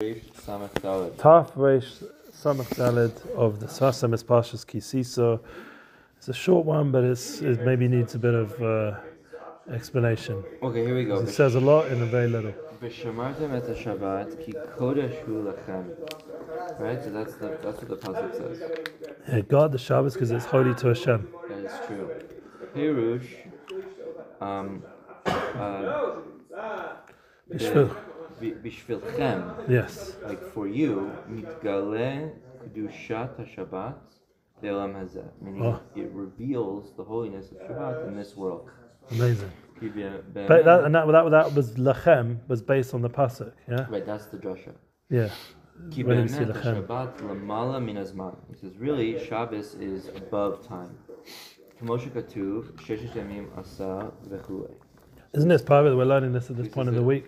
Taf Reish Samach Daled of the Sfas Emmes is Pashas Kisiso. It's a short one, but it's, it maybe needs a bit of uh, explanation. Okay, here we go. It says a lot in a very little. V'shamartem et Shabbat ki kodesh hu lachem. Right, so that's the that's what the pasuk says. Yeah, God the Shabbos because it's holy to Hashem. That is true. Pirush, um, uh, bishvilchem, Yes. like for you, mitgale kedushat Shabbat le'olam hazeh, meaning Oh. it reveals the holiness of Shabbat in this world. Amazing. Ki be- be- But that, and that, that, that was Lachem, was based on the Pasuk, yeah? Right, that's the drasha. Yeah. Ki Where see Lachem? Shabbat lamala min hazman. He says, really, Shabbos is above time. K'moshe katuv, sheshet yamim asa v'chulei. Isn't this private we're learning this at this point of the week?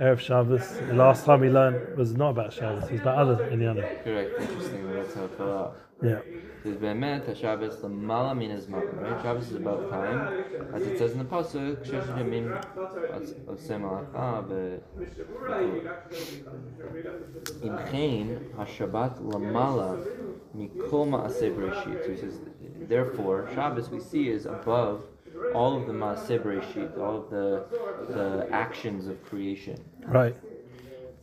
Erev Shabbos. The last time we learned was not about Shabbos, it was about other in the other. Correct, interesting, that's how it fell out. Yeah. Says be'emet Shabbos lamala min hazman. Right, Shabbos is above time, as it says in the pasuk, asa malacha v'chulei. In Chain, HaShabbat lamala mikol ma'aseh bereshit. So he says, therefore, Shabbos we see is above all of the ma'aseh bereshit, all of the the actions of creation. Right.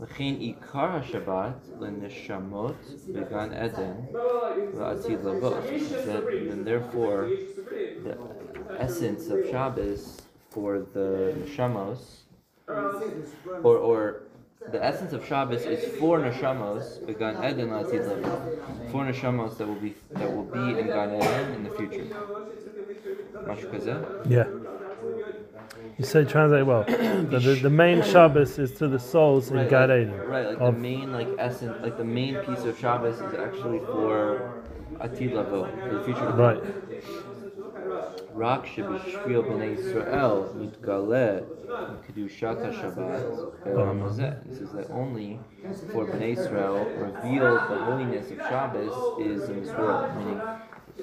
לכן עיקר השבת לנשמות בגן עדן לעתיד לבוא. That- And therefore, the essence of Shabbos for the neshamos, or, or the essence of Shabbos is for neshamos began Eden la'atid lavo. For neshamos that will be that will be in Gan Eden in the future. משהו כזה? Yeah. You say translate well. the, the, the, main Shabbos is to the souls right, in Gad Eden. Like, right, like the main like essence, like the main piece of Shabbos is actually for Atid level, for the future. Right. Rak shebishvil b'nei Israel mitgale kedushat Shabbat oh. This is that only for b'nei Israel revealed the holiness of Shabbos is in this world. Meaning,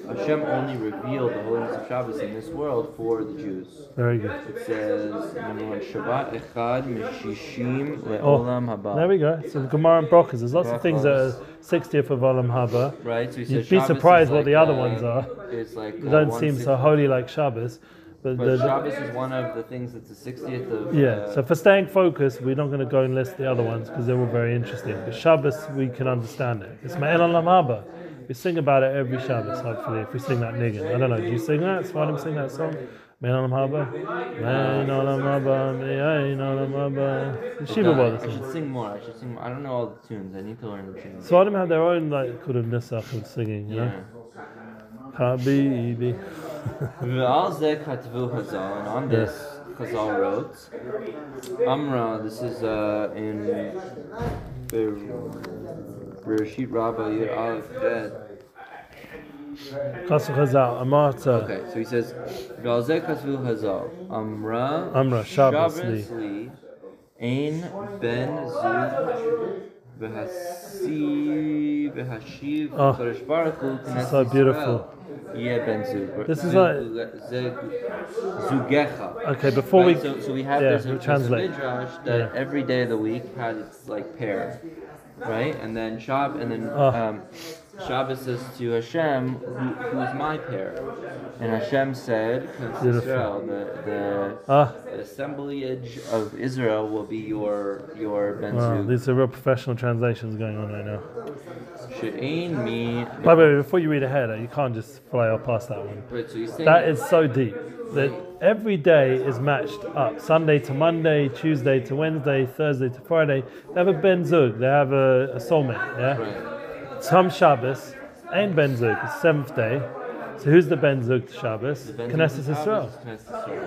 Hashem only revealed the holiness of Shabbos in this world for the Jews. Very good. It says, number one, Shabbat echad mishishim Oh, le'olam haba. there we go. So the Gemara and Brochas. There's lots of things that are 60th of Olam Haba. Right, so You'd be Shabbos surprised is what like, the other uh, ones are. It's like They uh, don't seem so holy like Shabbos. But But the, Shabbos is one of the things that's the sixtieth of. yeah, uh, so for staying focused, we're not going to go and list the other ones because they're all very interesting. But Shabbos, we can understand it. It's Ma'el Olam Haba. We sing about it every Shabbos, hopefully, if we sing that niggin. I don't know, do you sing that? Sfadim sing that song? Ma'el Olam Haba? Ma'el Olam Haba, Ma'el Olam Haba. Shiva I should sing more. I should sing. more. I don't know all the tunes. I need to learn the tunes. Sfadim have their own like of nisach of singing, you know? Yeah. Habibi. V'al zeh katvu Chazal, and on this Chazal wrote, Amra. This is uh, in Ber- Bereshit Rabbah Yud Aleph. Kasu Chazal, Amarta. Okay, so he says, V'al zeh katvu Chazal, Amra. Amra, Shabbos li. Ein ben zug v'hasi v'hashiv ah, Oh, Kodesh Baruch Hu so beautiful. Yeah, ben zug. This is zug- zugecha. Okay, before we. So, so we have yeah, a, we'll translate. midrash that Yeah. every day of the week had its like pair, right? And then shop, and then um, Shabbos says to Hashem, who, "Who is my pair?" And Hashem said, "Knesset Beautiful. Israel, the the Ah, the assemblage of Israel will be your your ben wow, these are real professional translations going on right now. She'ein mi. By the way, before you read ahead, you can't just fly off past that one. Wait, so That is so deep that every day is matched up. Sunday to Monday, Tuesday to Wednesday, Thursday to Friday. They have a Ben Zug, they have a, a soulmate. Yeah. right. Some Shabbos ain't Ben Zug, it's seventh day. So who's the Ben Zug to Shabbos? Knesset Israel.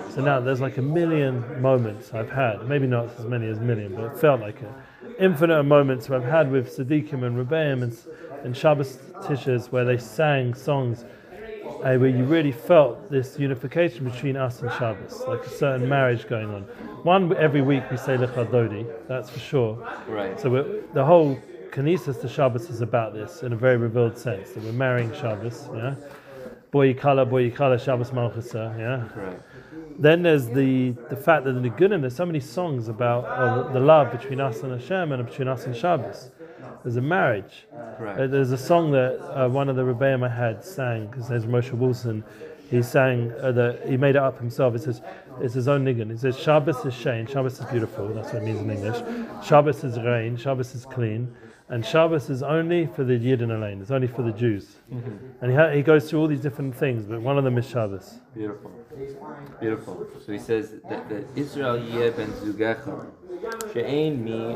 So now there's like a million moments I've had, maybe not as many as million, but it felt like an infinite of moments where I've had with Sadiqim and Rebbeim and, and Shabbos Tishas where they sang songs uh, where you really felt this unification between us and Shabbos, like a certain marriage going on. One, every week we say Lecha Dodi, that's for sure. Right. So we're, the whole Kinesis to Shabbos is about this in a very revealed sense, that we're marrying Shabbos, yeah? Boyikala, Boyikala, Shabbos Malchusa, yeah. Correct. Then there's the the fact that in the Nigunim there's so many songs about uh, the love between us and Hashem and between us and Shabbos. There's a marriage. Correct. Uh, there's a song that uh, one of the Rebbeim I had sang, his name's Moshe Wilson. He sang uh, that he made it up himself. It says it's his own nigun. He says Shabbos is shane, Shabbos is beautiful. That's what it means in English. Shabbos is rain, Shabbos is clean, and Shabbos is only for the Yidden alone. It's only for the Jews. Mm-hmm. And he, ha- he goes through all these different things, but one of them is Shabbos. Beautiful. Beautiful. So he says that, that Israel Yeh ben Zugecha, she'ein mi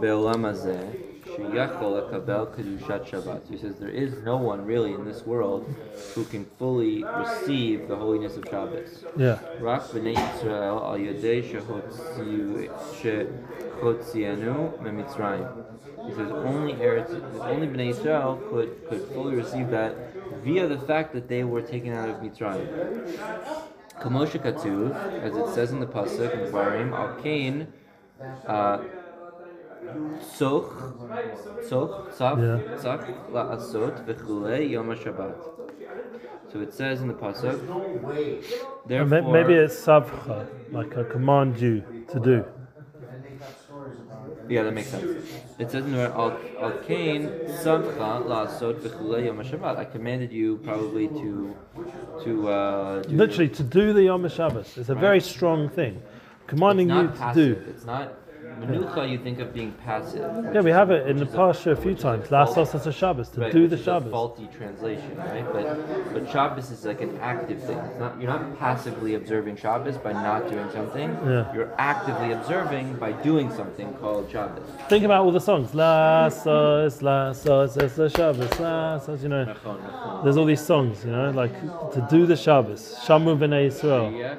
be'olam hazeh, she'yachol akabel kedushat Shabbat. He says there is no one really in this world who can fully receive the holiness of Shabbos. Yeah. Rak b'nei Yisrael al yadei she'hotzienu me'mitzrayim. He only Eretz, only Bnei Israel could, could fully receive that via the fact that they were taken out of Mitzrayim. Kamosha Katuv, as it says in the pasuk in Dvarim, Al Kain, uh, Tzoch, Tzoch, Tzach, Tzach, La'asot, V'chule, Yom HaShabbat. So it says in the pasuk. Therefore, maybe it's savcha, like I command you to do. Yeah, that makes sense. It says in there, Al Kain Samcha La'asot V'chulei Yom HaShabbat. I commanded you probably to to uh, do Literally, to do the Yom HaShabbos. It's a very strong thing. Commanding you to passive. do. It's not Menucha. You think of being passive. Yeah, we have it in the Parsha a few times. Last a Shabbos, to Right, do the Shabbos. faulty translation, right? But but Shabbos is like an active thing. It's not you're not passively observing Shabbos by not doing something. Yeah. You're actively observing by doing something called Shabbos. Think about all the songs. La sos, la sos, es the Shabbos, la sos, you know. There's all these songs, you know, like to do the Shabbos. Shamu b'nei Yisrael.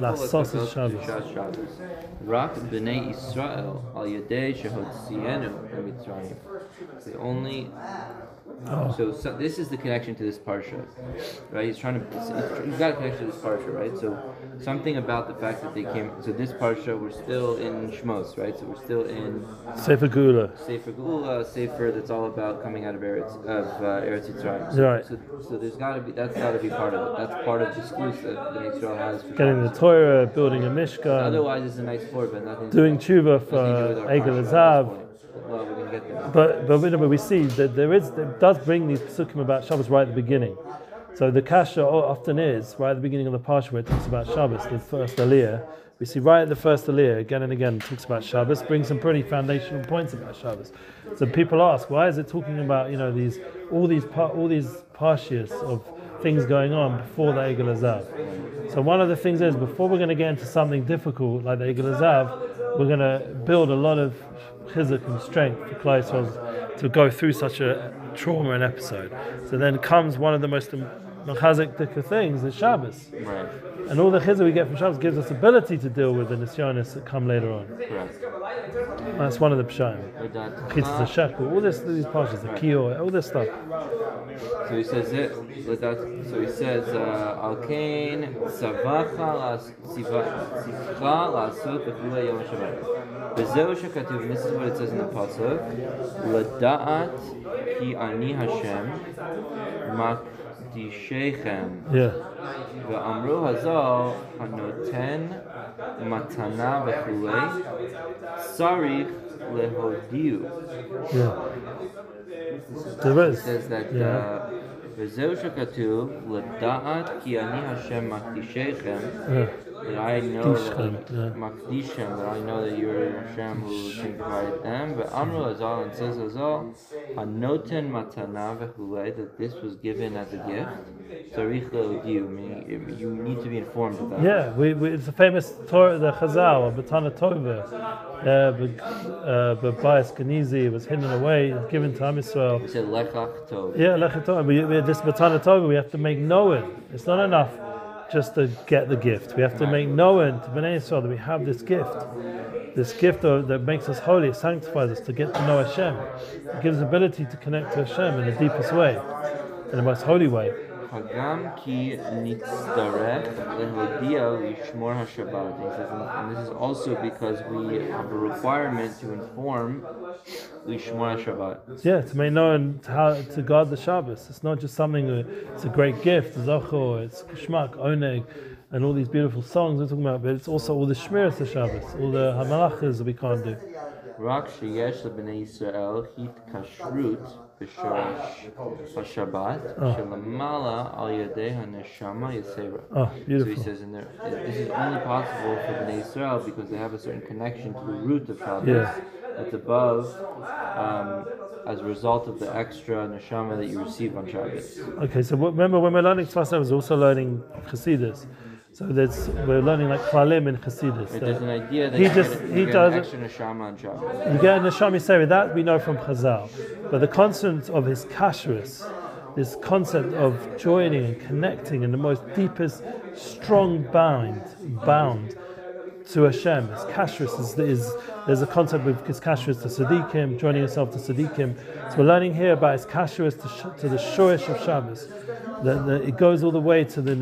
לעשות לעשות את שבס. שבס. רק בני ישראל על ידי שהוציאנו ממצרים. The only Oh. so, so this is the connection to this parsha, right? He's trying to he's got a connection to this parsha, right? So something about the fact that they came. So this parsha we're still in Shmos, right? So we're still in Sefer Gula. Sefer Gula, Sefer that's all about coming out of Eretz of uh, Eretz Yisrael. Right. So, so there's got to be that's got to be part of it. That's part of the excuse that Bnei Israel has for Getting the Torah, building a Mishkan, Otherwise, it's a nice sport, but nothing. doing tshuva nothing to do for Egel But but, we- but we see that there is it does bring these psukim about Shabbos right at the beginning. So the kasha often is right at the beginning of the parsha where it talks about Shabbos, the first aliyah. We see right at the first aliyah again and again talks about Shabbos, brings some pretty foundational points about Shabbos. So people ask, why is it talking about you know these all these all these parshias of things going on before the Egel Azav? So one of the things is before we're going to get into something difficult like the Egel Azav, we're going to build a lot of and strength for Yisrael to go through such a trauma and episode. So then comes one of the most mechazik the things is Shabbos. Right. And all the chizah we get from Shabbos gives us ability to deal with the nisyonis that come later on. Right. That's one of the pshayim. Chizah the shekel, all this, these parshas, the right. kiyor, all this stuff. So he says it. So he says uh, al kain savacha lasot b'chula yom shabbat. B'zeu shekatuv. This is what it says in the pasuk. L'daat ki ani Hashem השם מקדישכם Yeah. ואמרו הזו הנותן מתנה וכולי צריך להודיעו. Yeah. There It is. says that Yeah. uh, וזהו שכתוב לדעת כי אני השם מקדישכם Yeah. that um, I know that Makdishim, that I know that you are Hashem who can provide them. But Amru Azal and says Azal, Hanoten Matana v'hulei, that this was given as a gift. Tarich le'odiu, meaning you need to be informed of that. Yeah, we, we, it's a famous Torah, the Chazal, Batana Tova, uh, but uh, Bias Genizi was hidden away, given to Amisrael. We said Lechach Tova. Yeah, Lechach We But this Batana Tova, we have to make known. It's not enough just to get the gift. We have to make known to Bnei Yisrael that we have this gift. This gift of, that makes us holy, it sanctifies us to get to know Hashem. It gives ability to connect to Hashem in the deepest way, in the most holy way. Hagam ki nitzdaref lehodia lishmor haShabbat. He says, and this is also because we have a requirement to inform lishmor haShabbat. Yeah, to make known how to guard the Shabbos. It's not just something. It's a great gift. Zochor. it's Kishmak, Oneg, and all these beautiful songs we're talking about. But it's also all the shmiras the Shabbos, all the hamalachas that we can't do. Rak sheyesh lebnei Yisrael hit kashrut. Oh, Shabbat, oh. Shalamala al Yadeh Haneshama Yisera. Oh, beautiful. So he says in there, this is only possible for the Israel because they have a certain connection to the root of Shabbos yeah. that's above um, as a result of the extra Neshama that you receive on Shabbos. Okay, so remember when we're learning Tzvasa, I was also learning Chassidus. So there's we're learning like Klalim in Chassidus. Right, There's an idea that He you just- get, you he get does an extra neshama on Shabbos. You get in the Shami that we know from Chazal. But the concept of his kashrus, this concept of joining and connecting in the most deepest, strong bound, bound to Hashem. His kashrus is, is there's a concept with his kashrus to Sadiqim, joining yourself to Sadiqim. So we're learning here about his kashrus to, to the shorish of Shabbos. The, it goes all the way to the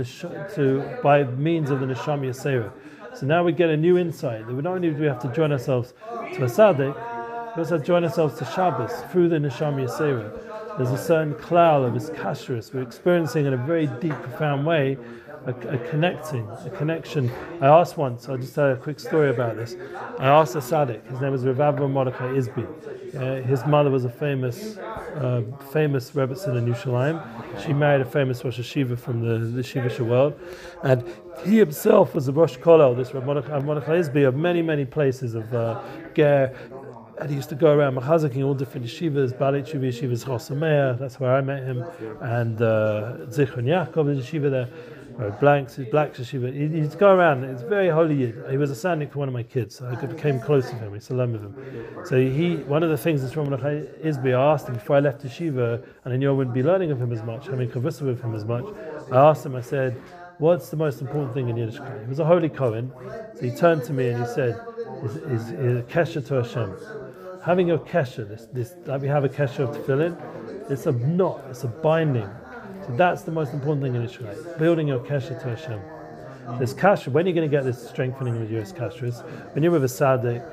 to by means of the neshama yasera. So now we get a new insight that we not only do we have to join ourselves to a tzaddik, we also join ourselves to Shabbos through the neshama yasera. There's a certain cloud of his kashrus. We're experiencing in a very deep, profound way a, a connecting, a connection. I asked once, I'll just tell you a quick story about this. I asked a tzaddik, his name was Rav Avram Mordechai Isbi. Uh, his mother was a famous, uh, famous Rebbetzin in Yerushalayim. She married a famous Rosh Hashiva from the, the Shivisha world. And he himself was a Rosh Kollel, this Rav Mordechai, Mordechai Isbi, of many, many places of uh, Ger, and he used to go around machazaking all different yeshivas, Bali Tshuva yeshivas Chosameya, that's where I met him, and uh, Zichron Yaakov is yeshiva there, uh, Blanks, Black's yeshiva. He, he'd go around, it's very holy. He was a sandnik for one of my kids, so I became close with him, to learn with him. So he, one of the things wrong with Isbi, I asked him before I left yeshiva, and I knew I wouldn't be learning of him as much, having conversed with him as much, I asked him, I said, what's the most important thing in Yiddishkeit? He was a holy Kohen, so he turned to me and he said, is, is, a kesher to Hashem having a kesher, this, this, like we have a kesher of tefillin, it's a knot, it's a binding. That's the most important thing in Israel, building your kesher to Hashem. This kasher, when you're going to get this strengthening with your kashrus, when you're with a tzaddik,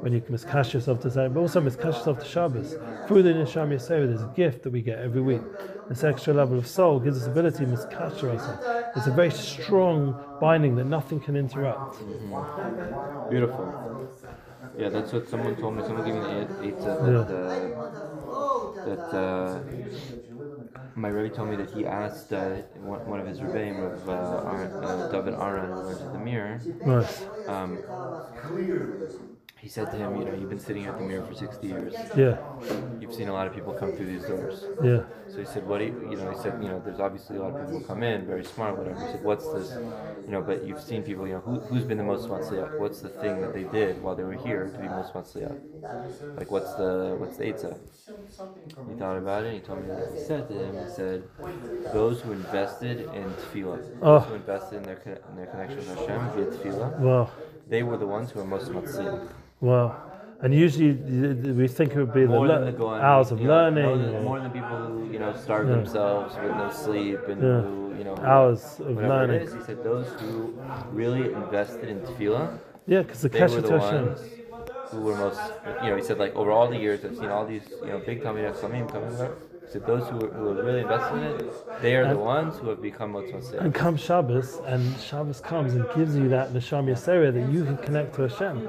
when you miskash yourself to tzaddik, but also miskash yourself to Shabbos. Through the Nisham Yisera, there's a gift that we get every week. This extra level of soul gives us ability to miskash ourselves. It's a very strong binding that nothing can interrupt. Beautiful. Yeah, that's what someone told me. Someone gave me the answer that, uh, that uh, my Rebbe told me that he asked uh, one, one of his rebbeim of uh, Ar- uh, David Aaron, who went to the Mir. Nice. Um, he said to him, you know, you've been sitting at the Mir for 60 years. Yeah, You've seen a lot of people come through these doors. yeah. So he said, what do you, you know, he said, you know, there's obviously a lot of people come in, very smart, whatever. He said, what's this, you know, but you've seen people, you know, who, who's been the most matzliach? What's the thing that they did while they were here to be most matzliach? Like, what's the, what's the eitzah? He thought about it, and he told me that he said to him, he said, those who invested in tefillah, Oh. who ah. invested in their, in their connection with Hashem via tefillah, Wow. they were the ones who were most matzliach. Wow. And usually we think it would be the More le- the Goan, hours of you know, learning, more than, more than the people who you know starve Yeah. themselves with no sleep and Yeah. who you know hours of learning. is. He said those who really invested in tefillah, Yeah, because the they were kesher the ones who were most. You know, he said like over all the years, I've seen all these you know big Talmidei Chachamim coming up. Said those who were, who were really invested in it, they are the ones who have become most And come Shabbos, and Shabbos comes and gives you that neshama yasera that you can connect to Hashem.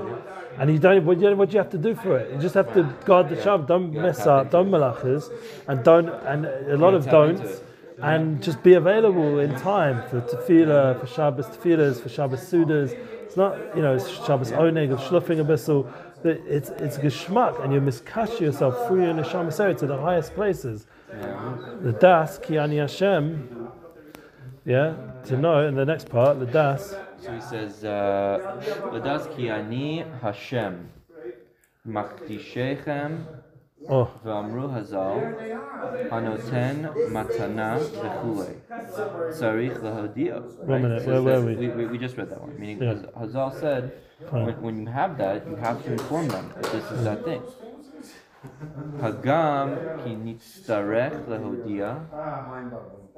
And you don't. What do you, what you have to do for it? You just have to guard the Shabbos. Don't Yeah, mess up. Don't malachas, and don't. And a lot Yeah, of don'ts. And just be available in time for tefillah, for Shabbos tefillahs, for Shabbos sudas. It's not, you know, it's Shabbos oneg of shluffing a bissel. That It's it's geschmack, and you miskash yourself through your neshama yasera to the highest places. The das ki ani Hashem. Yeah, to know in the next part, the das. So he says, uh, "L'das ki ani Hashem, makdishechem Oh, ואמרו הז"ל, הנותן מתנה וכולי, צריך להודיע. One minute, It says where were that- we? We, we, we just read that one. Meaning, Yeah. Haz- Hazal said, Fine. when, when, you have that, you have to inform them that this is that thing. Hagam ki nitzarech lehodia.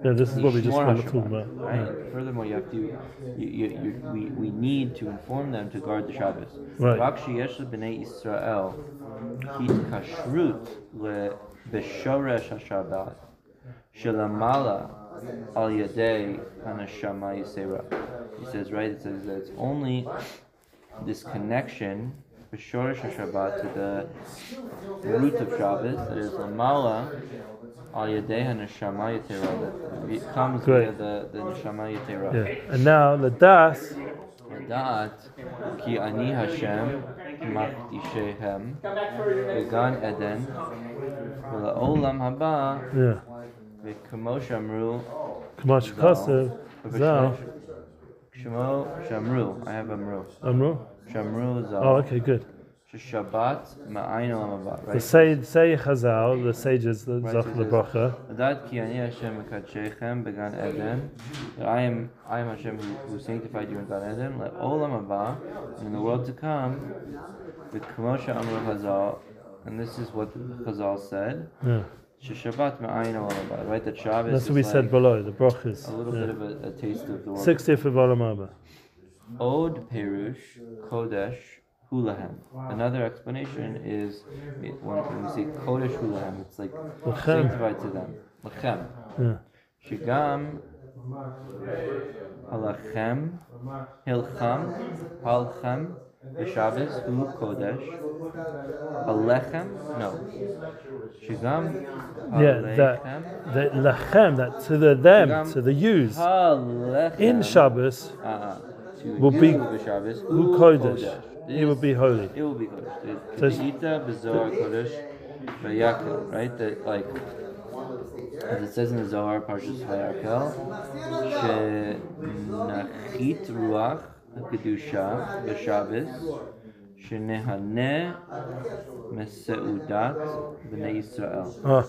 Yeah, this is what we just want to talk about. Right? Yeah. Furthermore, you have to, you, you, you, we, we need to inform them to guard the Shabbos. Right. Bakshi yesh b'nei Yisrael hit kashrut le b'shoresh ha-Shabbat shelamala al yadei anashama yisera. He says, right, it says that it's only this connection בשורש השבת to the root of Shabbos, that is למעלה על ידי הנשמה יתרה. that It comes via Great. the, the נשמה יתרה. Yeah. And now the das, לדעת כי אני השם מקדישיהם בגן עדן ולעולם הבא yeah. וכמו שאמרו Kamash Kosev, Zal, כמו שאמרו, I have אמרו, Amru. Shamru Oh, okay, good. Shabbat Ma'ayin Olam Abba. Right? The sage, say Chazal, the sages, the right, Zach Lebracha. Adat ki ani Hashem mekadsheichem began Eden. That I am, I am Hashem who, who sanctified you in Gan Eden. Let Olam Abba, in the world to come, with Kamosha Amru Chazal, and this is what Chazal said. Yeah. Shabbat ma'ayin olam haba, right? That Shabbos. That's what we like said below the brachas. A little yeah. bit of a, a, taste of the world. 60th of olam haba. Od Perush Kodesh Hulahem. Another explanation is when, we say Kodesh Hulahem, it's like sanctified to them. Lachem. Shigam Halachem Hilcham Halchem the Shabbos, Hu Kodesh, Alechem, no, Shigam, yeah, the lachem that to the them, to the yous, in Shabbos. Uh-huh would be Kodesh. It will be holy. It would be Kodesh. So Ita Bizarre Kodesh Vayakel, right? That like as it says in the Zohar Parshas Vayakel, Shenachit Ruach Kedusha B'Shabbos Shenehaneh Meseudat B'nei Yisrael. Ah.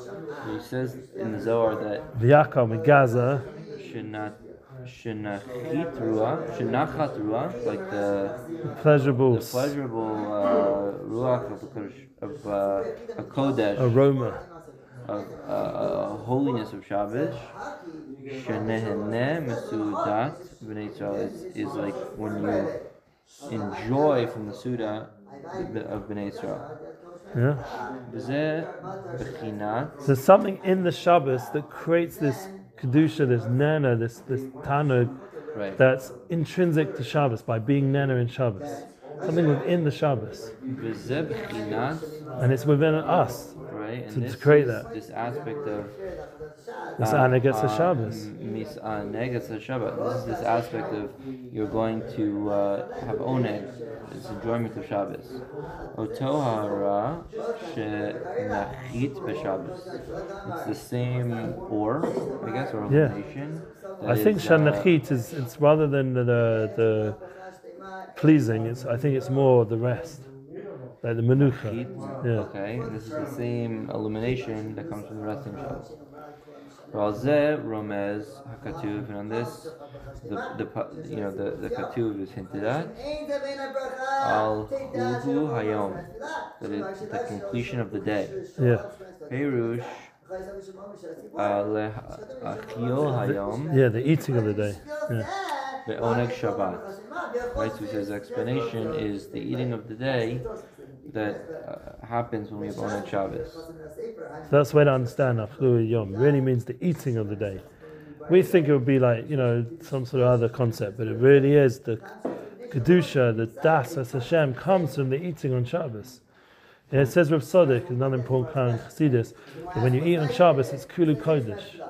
He says in the Zohar that Vayakel Megaza Shenat Shenachitrua, Shenachat Ruach, like the pleasurable, the pleasurable uh, Ruach of, of uh, a Kodesh, aroma of uh, uh holiness of Shabbos. Shenehene Mesudat B'nai is, is like when you enjoy from the Suda of B'nai Israel. Yeah. There's something in the Shabbos that creates this kedusha, this nana, this this tanug, right. that's intrinsic to Shabbos by being nana in Shabbos. Something within the Shabbos, and it's within us. right. And To create is that. this aspect of This uh, ana uh, Shabbos. Mis a Shabbat. This is this aspect of you're going to uh, have oneg, this enjoyment of Shabbos. Oto hara shenachit b'Shabbos. It's the same or, I guess, or Yeah. I think shanachit is it's rather than the, the the pleasing. It's, I think it's more the rest, like the menucha. Yeah. Okay, and this is the same illumination that comes from the resting shabbos. Razeh Romez Hakatuv, and on this, the, the you know the, the Katuv is hinted at. Al Hugu Hayom, that is the completion of the day. Yeah. Perush Al Hayom. Yeah, the eating of the day. Yeah ve'oneg Shabbat. Right, so his explanation is the eating of the day that uh, happens when we have oneg Shabbos. So that's the way to understand Achlu Yom. Really means the eating of the day. We think it would be like, you know, some sort of other concept, but it really is the Kedusha, the Das as Hashem comes from the eating on Shabbos. Yeah, it says Rav Tzadok, another important kind of Chassidus, that when you eat on Shabbos, it's Kulu Kodesh.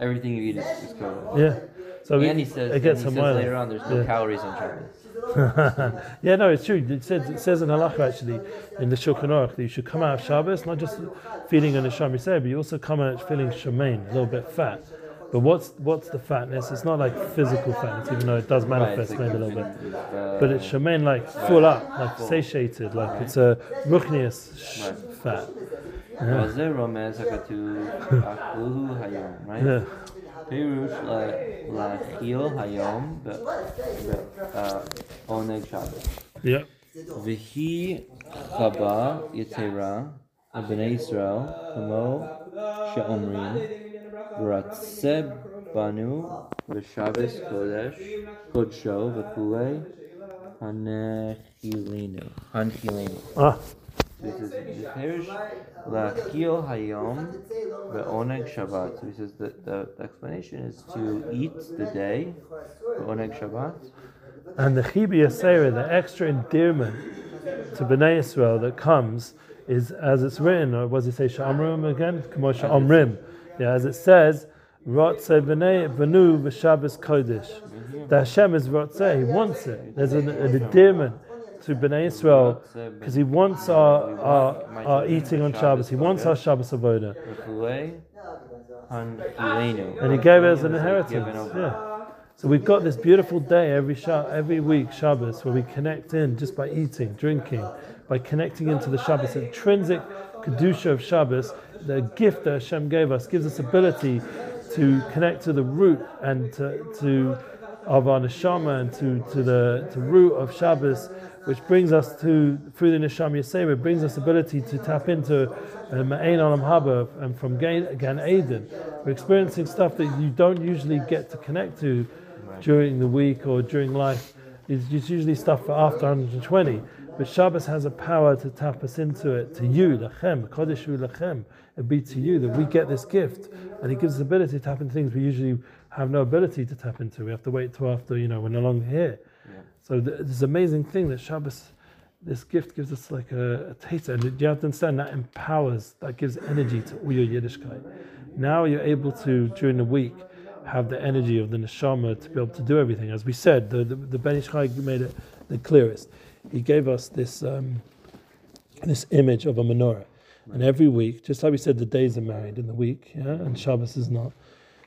Everything you eat is, is kosher. Yeah. So and he says, and he says later on, there's no yeah. calories in Shabbos. yeah, no, it's true. It says, it says in halacha actually, in the Shulchan Aruch, that you should come out of Shabbos not just feeling on the Shem but you also come out feeling shemain, a little bit fat. But what's what's the fatness? It's not like physical fatness, even though it does manifest right, maybe a little bit. Uh, but it's shemain, like full up, like full. satiated, like right. it's a ruchnius right. fat. Yeah. yeah. Pirush la'chil hayom uh, oneg Shabbos. Yeah. V'hi chaba yetera abnei Israel kamo she'omrim v'ratzeh banu v'shabbos kodesh kodsho v'kulei hanechilinu. Hanechilinu. Ah. So he says, Lachil Hayom Ve'oneg Shabbat. So he says that the explanation is to eat the day, Ve'oneg Shabbat. And the Chibi Yasera, the extra endearment to Bnei Israel that comes, is as it's written, or was it say Sha'amrim again? Kamosha Omrim. Yeah, as it says, Rotze Bnei Benu V'Shabbos Kodesh. The Hashem is Rotze, He wants it. There's an, an endearment to Bnei Israel because he wants our, our, our eating on Shabbos, he wants our Shabbos avoda. And he gave us an inheritance. Yeah. So we've got this beautiful day every Shab- every week Shabbos where we connect in just by eating, drinking, by connecting into the Shabbos intrinsic kedusha of Shabbos. The gift that Hashem gave us gives us ability to connect to the root and to, to of our neshama and to, to the to root of Shabbos which brings us to through the neshama Yisera, it brings us ability to tap into uh, Ma'ain Olam Haba and from Gan Eden. We're experiencing stuff that you don't usually get to connect to during the week or during life. It's usually stuff for after 120. But Shabbos has a power to tap us into it, to you, Lachem, Kodeshu Lachem. It be to you that we get this gift. And it gives us the ability to tap into things we usually have no ability to tap into. We have to wait till after, you know, we're no longer here. So th- this amazing thing that Shabbos, this gift gives us like a, a taste. And you have to understand that empowers, that gives energy to all your Yiddishkeit. Now you're able to, during the week, have the energy of the neshama to be able to do everything. As we said, the, the, the Ben Ish made it the clearest. He gave us this um, this image of a menorah. And every week, just like we said, the days are married in the week, yeah, and Shabbos is not.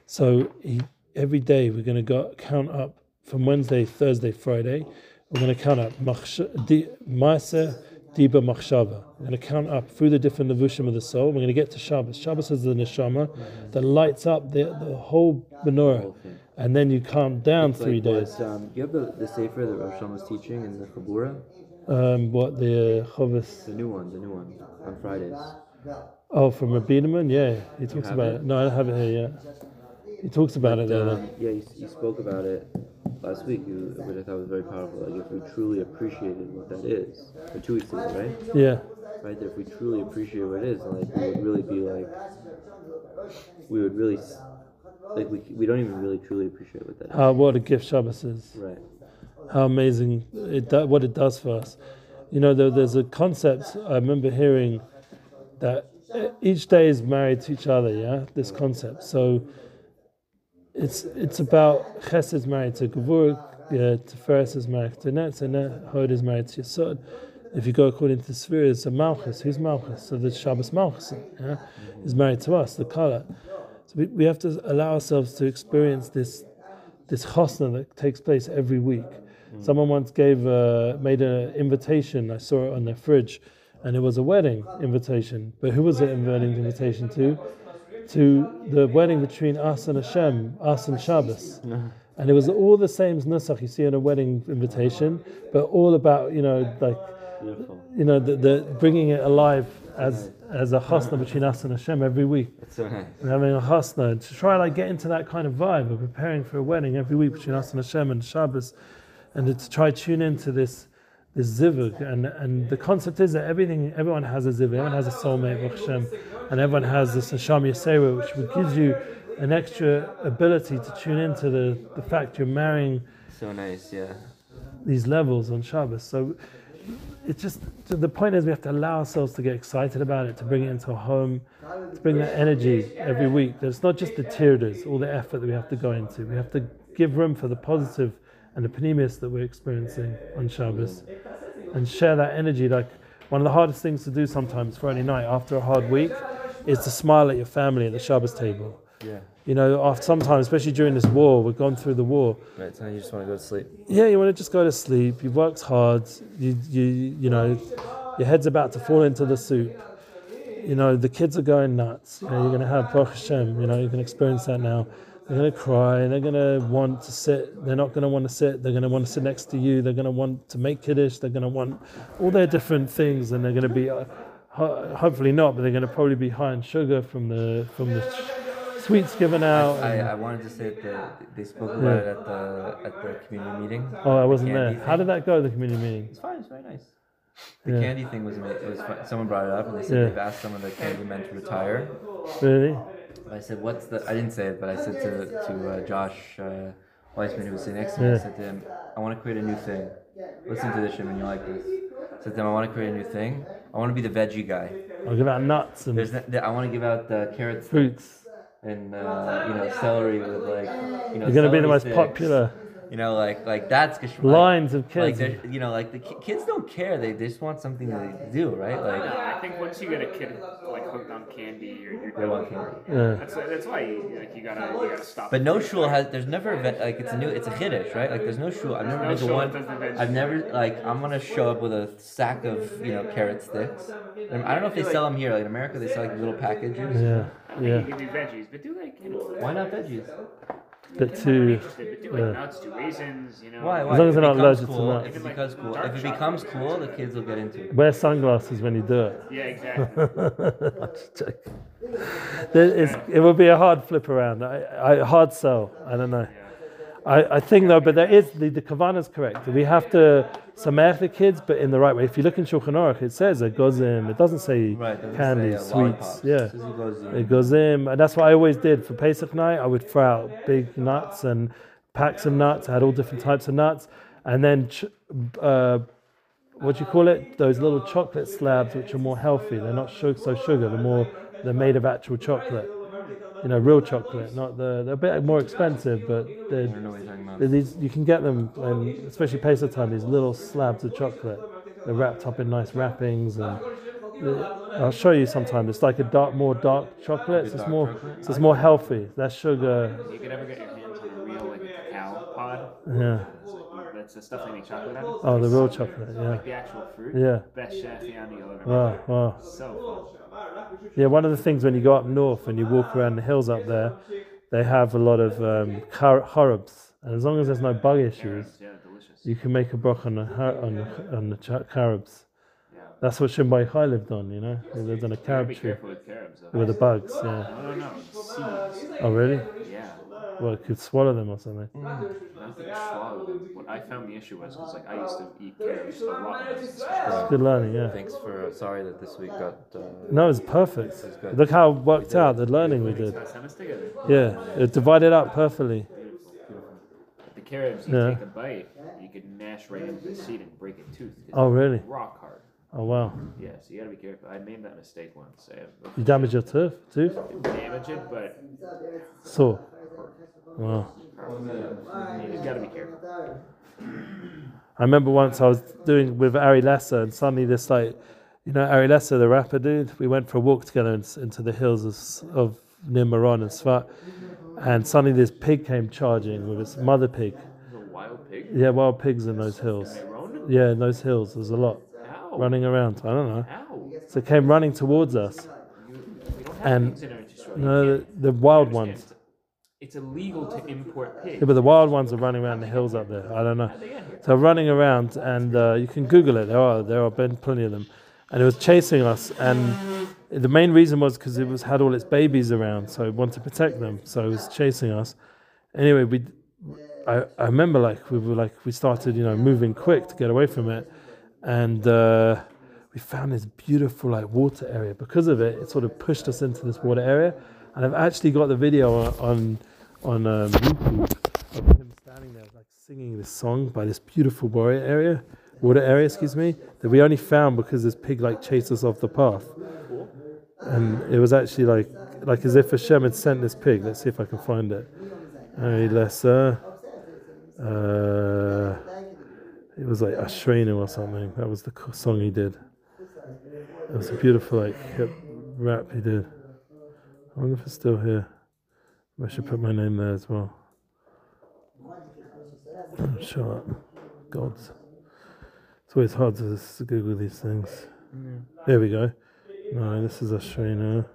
So he, every day we're going to go count up from Wednesday, Thursday, Friday. We're going to count up Maaseh, Diba, Machshava. We're going to count up through the different levushim of the soul. We're going to get to Shabbos. Shabbos is the neshama that lights up the, the whole menorah, and then you count down It's three like days. What, um, you have the, the Sefer that Rosh was teaching in the Chabura? Um, what the Chavis? The new one, the new one, on Fridays. Oh, from Rabbi? Yeah, he talks about it? it. No, I don't have it here yet. He talks about it there. Um, yeah, you, you spoke about it last week, you, which I thought was very powerful. Like, if we truly appreciated what that is, or two weeks ago, right? Yeah, Right, if we truly appreciate what it is, like, we would really be like, we would really, like, we, we don't even really truly appreciate what that is. how what a gift Shabbos is. Right. How amazing it do, what it does for us. You know, there, there's a concept I remember hearing that e- each day is married to each other. Yeah, this concept. So it's it's about Chesed is married to Gavur, yeah, Tiferes is married to Netz, and Hod is married to Yesod. If you go according to Sphere, it's a Malchus. Who's Malchus? So the Shabbos Malchus yeah, is married to us, the Kala. So we, we have to allow ourselves to experience this this chosna that takes place every week. Someone once gave uh, made an invitation. I saw it on their fridge, and it was a wedding invitation. But who was it a wedding invitation to? To the wedding between us and Hashem, us and Shabbos. And it was all the same as nusach you see in a wedding invitation, but all about you know like Beautiful. you know the, the bringing it alive as as a chosna between us and Hashem every week. That's so nice. We're having a chasna to try like get into that kind of vibe of preparing for a wedding every week between us and Hashem and Shabbos, and to try tune into this this zivug and and the concept is that everything everyone has a zivug, everyone has a soulmate Hashem, and everyone has this Hashem Yisera, which gives you an extra ability to tune into the the fact you're marrying So nice, yeah. these levels on Shabbos. So it's just the point is we have to allow ourselves to get excited about it, to bring it into a home, to bring that energy every week. That it's not just the tears, all the effort that we have to go into. We have to give room for the positive and the panimis that we're experiencing on Shabbos, and share that energy. Like one of the hardest things to do sometimes Friday night after a hard week is to smile at your family at the Shabbos table. Yeah. You know, after sometimes, especially during this war, we've gone through the war Right, so you just want to go to sleep. yeah, you want to just go to sleep. You've worked hard. You, you, you know, your head's about to fall into the soup. You know, the kids are going nuts. You know, you're going to have Baruch Hashem. You know, you can experience that now. They're going to cry. And they're going to want to sit. They're not going to want to sit. They're going to want to sit next to you. They're going to want to make kiddush. They're going to want all their different things, and they're going to be uh, Ho- hopefully not, but they're going to probably be high in sugar from the from the sh- sweets given out. I, and- I wanted to say that they spoke about Yeah. it at the at the community meeting. oh, I wasn't candy there. How did that go? The community meeting. It's fine. It's very nice. The Yeah. candy thing was was fun. someone brought it up and they said Yeah. they've asked some of the candy men to retire. Really? I said, "What's the?" I didn't say it, but I said to to uh, Josh uh, Weissman, who was sitting next to me, I said to him, "I want to create a new thing. Listen to this, Shimon. You like this?" I said to him, "I want to create a new thing. I want to be the veggie guy. I'll give out nuts and There's, n- I want to give out the carrots fruits. and uh, you know celery with like you know. You're going to be the celery most sticks. popular. You know, like like that's geschmack. Lines of kids. they're- you know, like the ki- kids don't care. They, they just want something to do, right? No, Like I think once you get a kid like hooked on candy, you're, you're they want candy. yeah. That's that's why you, like you gotta you gotta stop. But no shul has. There's never a vet, like it's a new. It's a chiddush, right? Like there's no shul. I've never No been to one. that does the veggie. I've never like. I'm gonna show up with a sack of you know carrot sticks. And I don't know if they sell them here. Like in America, they sell like little packages. Yeah. I think Yeah. you can do veggies, but do like you know. Why not veggies? Bit I'm too. interested, like yeah. nuts, do raisins, you know. Why? Why? As long as If they're not becomes allergic to cool, nuts. If it becomes cool, if it becomes cool, the kids will get into it. Wear sunglasses when you do it. Yeah, exactly. It will be a hard flip around. I, I, hard sell. I don't know. I, I think though, but there is the, the kavanah is correct. We have to samech the kids, but in the right way. If you look in Shulchan Aruch, it says a gozim. It doesn't say Right. it doesn't candy, say, uh, sweets. Yeah. It goes in. It goes in, and that's what I always did for Pesach night. I would throw out big nuts and packs of nuts. I had all different types of nuts, and then ch- uh, what do you call it? Those little chocolate slabs, which are more healthy. They're not so sugar. They're more they're made of actual chocolate. You know, real chocolate. Not the they're a bit more expensive, but they're, don't know what you're about. they're these you can get them, and especially Pesach time. These little slabs of chocolate. They're wrapped up in nice wrappings and. Uh, I'll show you sometime. It's like a dark, more dark chocolate. So it's dark more, chocolate? so it's more healthy. Less sugar. you could ever get your hands on a real like cacao pod. Yeah. It's like, that's the stuff they make chocolate out of. Oh, the real chocolate. Yeah. Like the actual fruit. Yeah. Best shafiani you'll ever Wow. make. Wow. So Yeah. One of the things when you go up north and you walk around the hills up there, they have a lot of um, car- harabs, and as long as there's no bug issues, Yeah, you can make a broch on the har- on the, on the ch- carobs. Yeah. That's what Shimbai Chai lived on. You know, he lived on a You gotta carob be tree careful with carobs though. with the bugs. Yeah. No, no, no. Seeds. Oh, really? Yeah. Well, it could swallow them or something. Not that you swallow them. What I found the issue was because like I used to eat carrots a lot when I was in school. Good learning. Yeah. Thanks for. Sorry that this week got. Uh, No, it's perfect. It's good. Look how it worked out the learning we did. Send us together. Yeah, it divided up perfectly. Beautiful, beautiful. The carrots, you Yeah. take a bite, you could mash right into the seed and break a tooth. 'cause Oh, really? Rock hard. Oh wow, Yeah, so you gotta be careful. I made that mistake once. You damaged your tooth. Tooth? didn't damage it, but so. Wow. you just gotta be careful. I remember once I was doing with Ari Lesser, and suddenly this like, you know, Ari Lesser, the rapper dude. We went for a walk together in, into the hills of, of near Meron and Tzfat, and suddenly this pig came charging with its mother pig. Wild pig. Yeah, wild pigs in those hills. Yeah, in those hills, there's a lot Ow. running around. I don't know. Ow. So it came running towards us. We don't have And- pigs in Eretz Yisrael. You No, can't- the, the wild you understand, ones. It's, it's illegal to import pigs. Yeah, but the wild ones are running around the hills up there. I don't know. How'd they get here? So running around, and uh, you can Google it. There are there are been plenty of them, and it was chasing us. And the main reason was because it was had all its babies around, so it wanted to protect them. So it was chasing us. Anyway, we, I, I remember like we were like we started you know moving quick to get away from it, and uh, we found this beautiful like water area. Because of it, it sort of pushed us into this water area, and I've actually got the video on on, um, YouTube of him standing there like singing this song by this beautiful water area, water area, excuse me, that we only found because this pig like chased us off the path. And it was actually like like as if Hashem had sent this pig. Let's see if I can find it. Hey, lesser. Uh, it was like Ashreinu or something. That was the song he did. It was a beautiful like hip rap he did. I wonder if it's still here. I should put my name there as well. Shut up. Gods. It's always hard to Google these things. There we go. No, this is Ashreinu.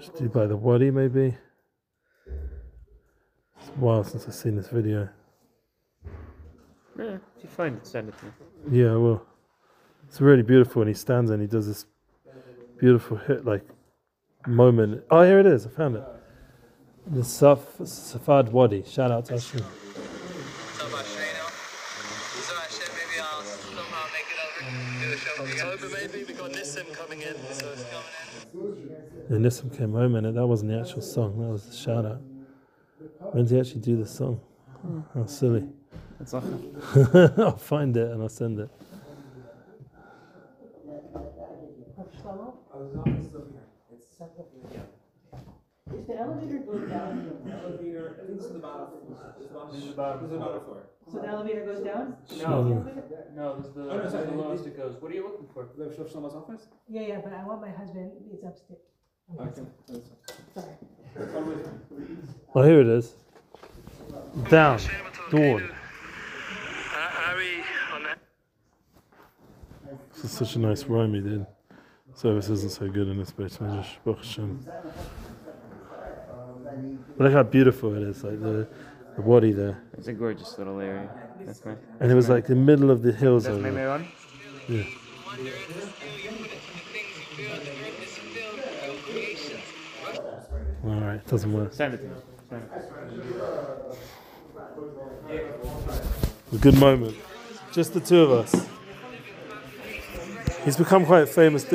Should do by the Wadi maybe. It's a while since I've seen this video. Yeah, if you find it, send it to me. Yeah, I will. It's really beautiful, and he stands there and he does this beautiful hit like moment. Oh, here it is. I found it. The Saf- Safad Wadi. Shout out to Ashton. So about Shano. So I maybe I'll somehow make it over to the show for you guys. October maybe we got Nissim coming in. So Coming in. and Nissim came home and that wasn't the actual song. That was the shout out. When did he actually do the song? Hmm. How silly. That's awesome. I'll find it and I'll send it. Is the elevator going down? Elevator, I think it's in the bottom. It's the bottom, it's the bottom, the bottom floor. So the elevator goes down? No, no, this is the, Oh, no, sorry, the it- lowest it goes. What are you looking for? The Chef Shlomo's office? Yeah, yeah, but I want my husband, it's upstairs. Okay. Sorry. Oh, here it is. Down. Dawn. Harry on that. This is such a nice rhyme he did. Service isn't so good in this bit. I Baruch Hashem. Look how beautiful it is, like the, the wadi there. It's a gorgeous little area. That's my. And it was like the middle of the hills That's over my there. Yeah. Wonder is you put into the things you build. The earth is filled creations. Alright, doesn't work. Send it to me. Send it. A good moment. Just the two of us. He's become quite famous.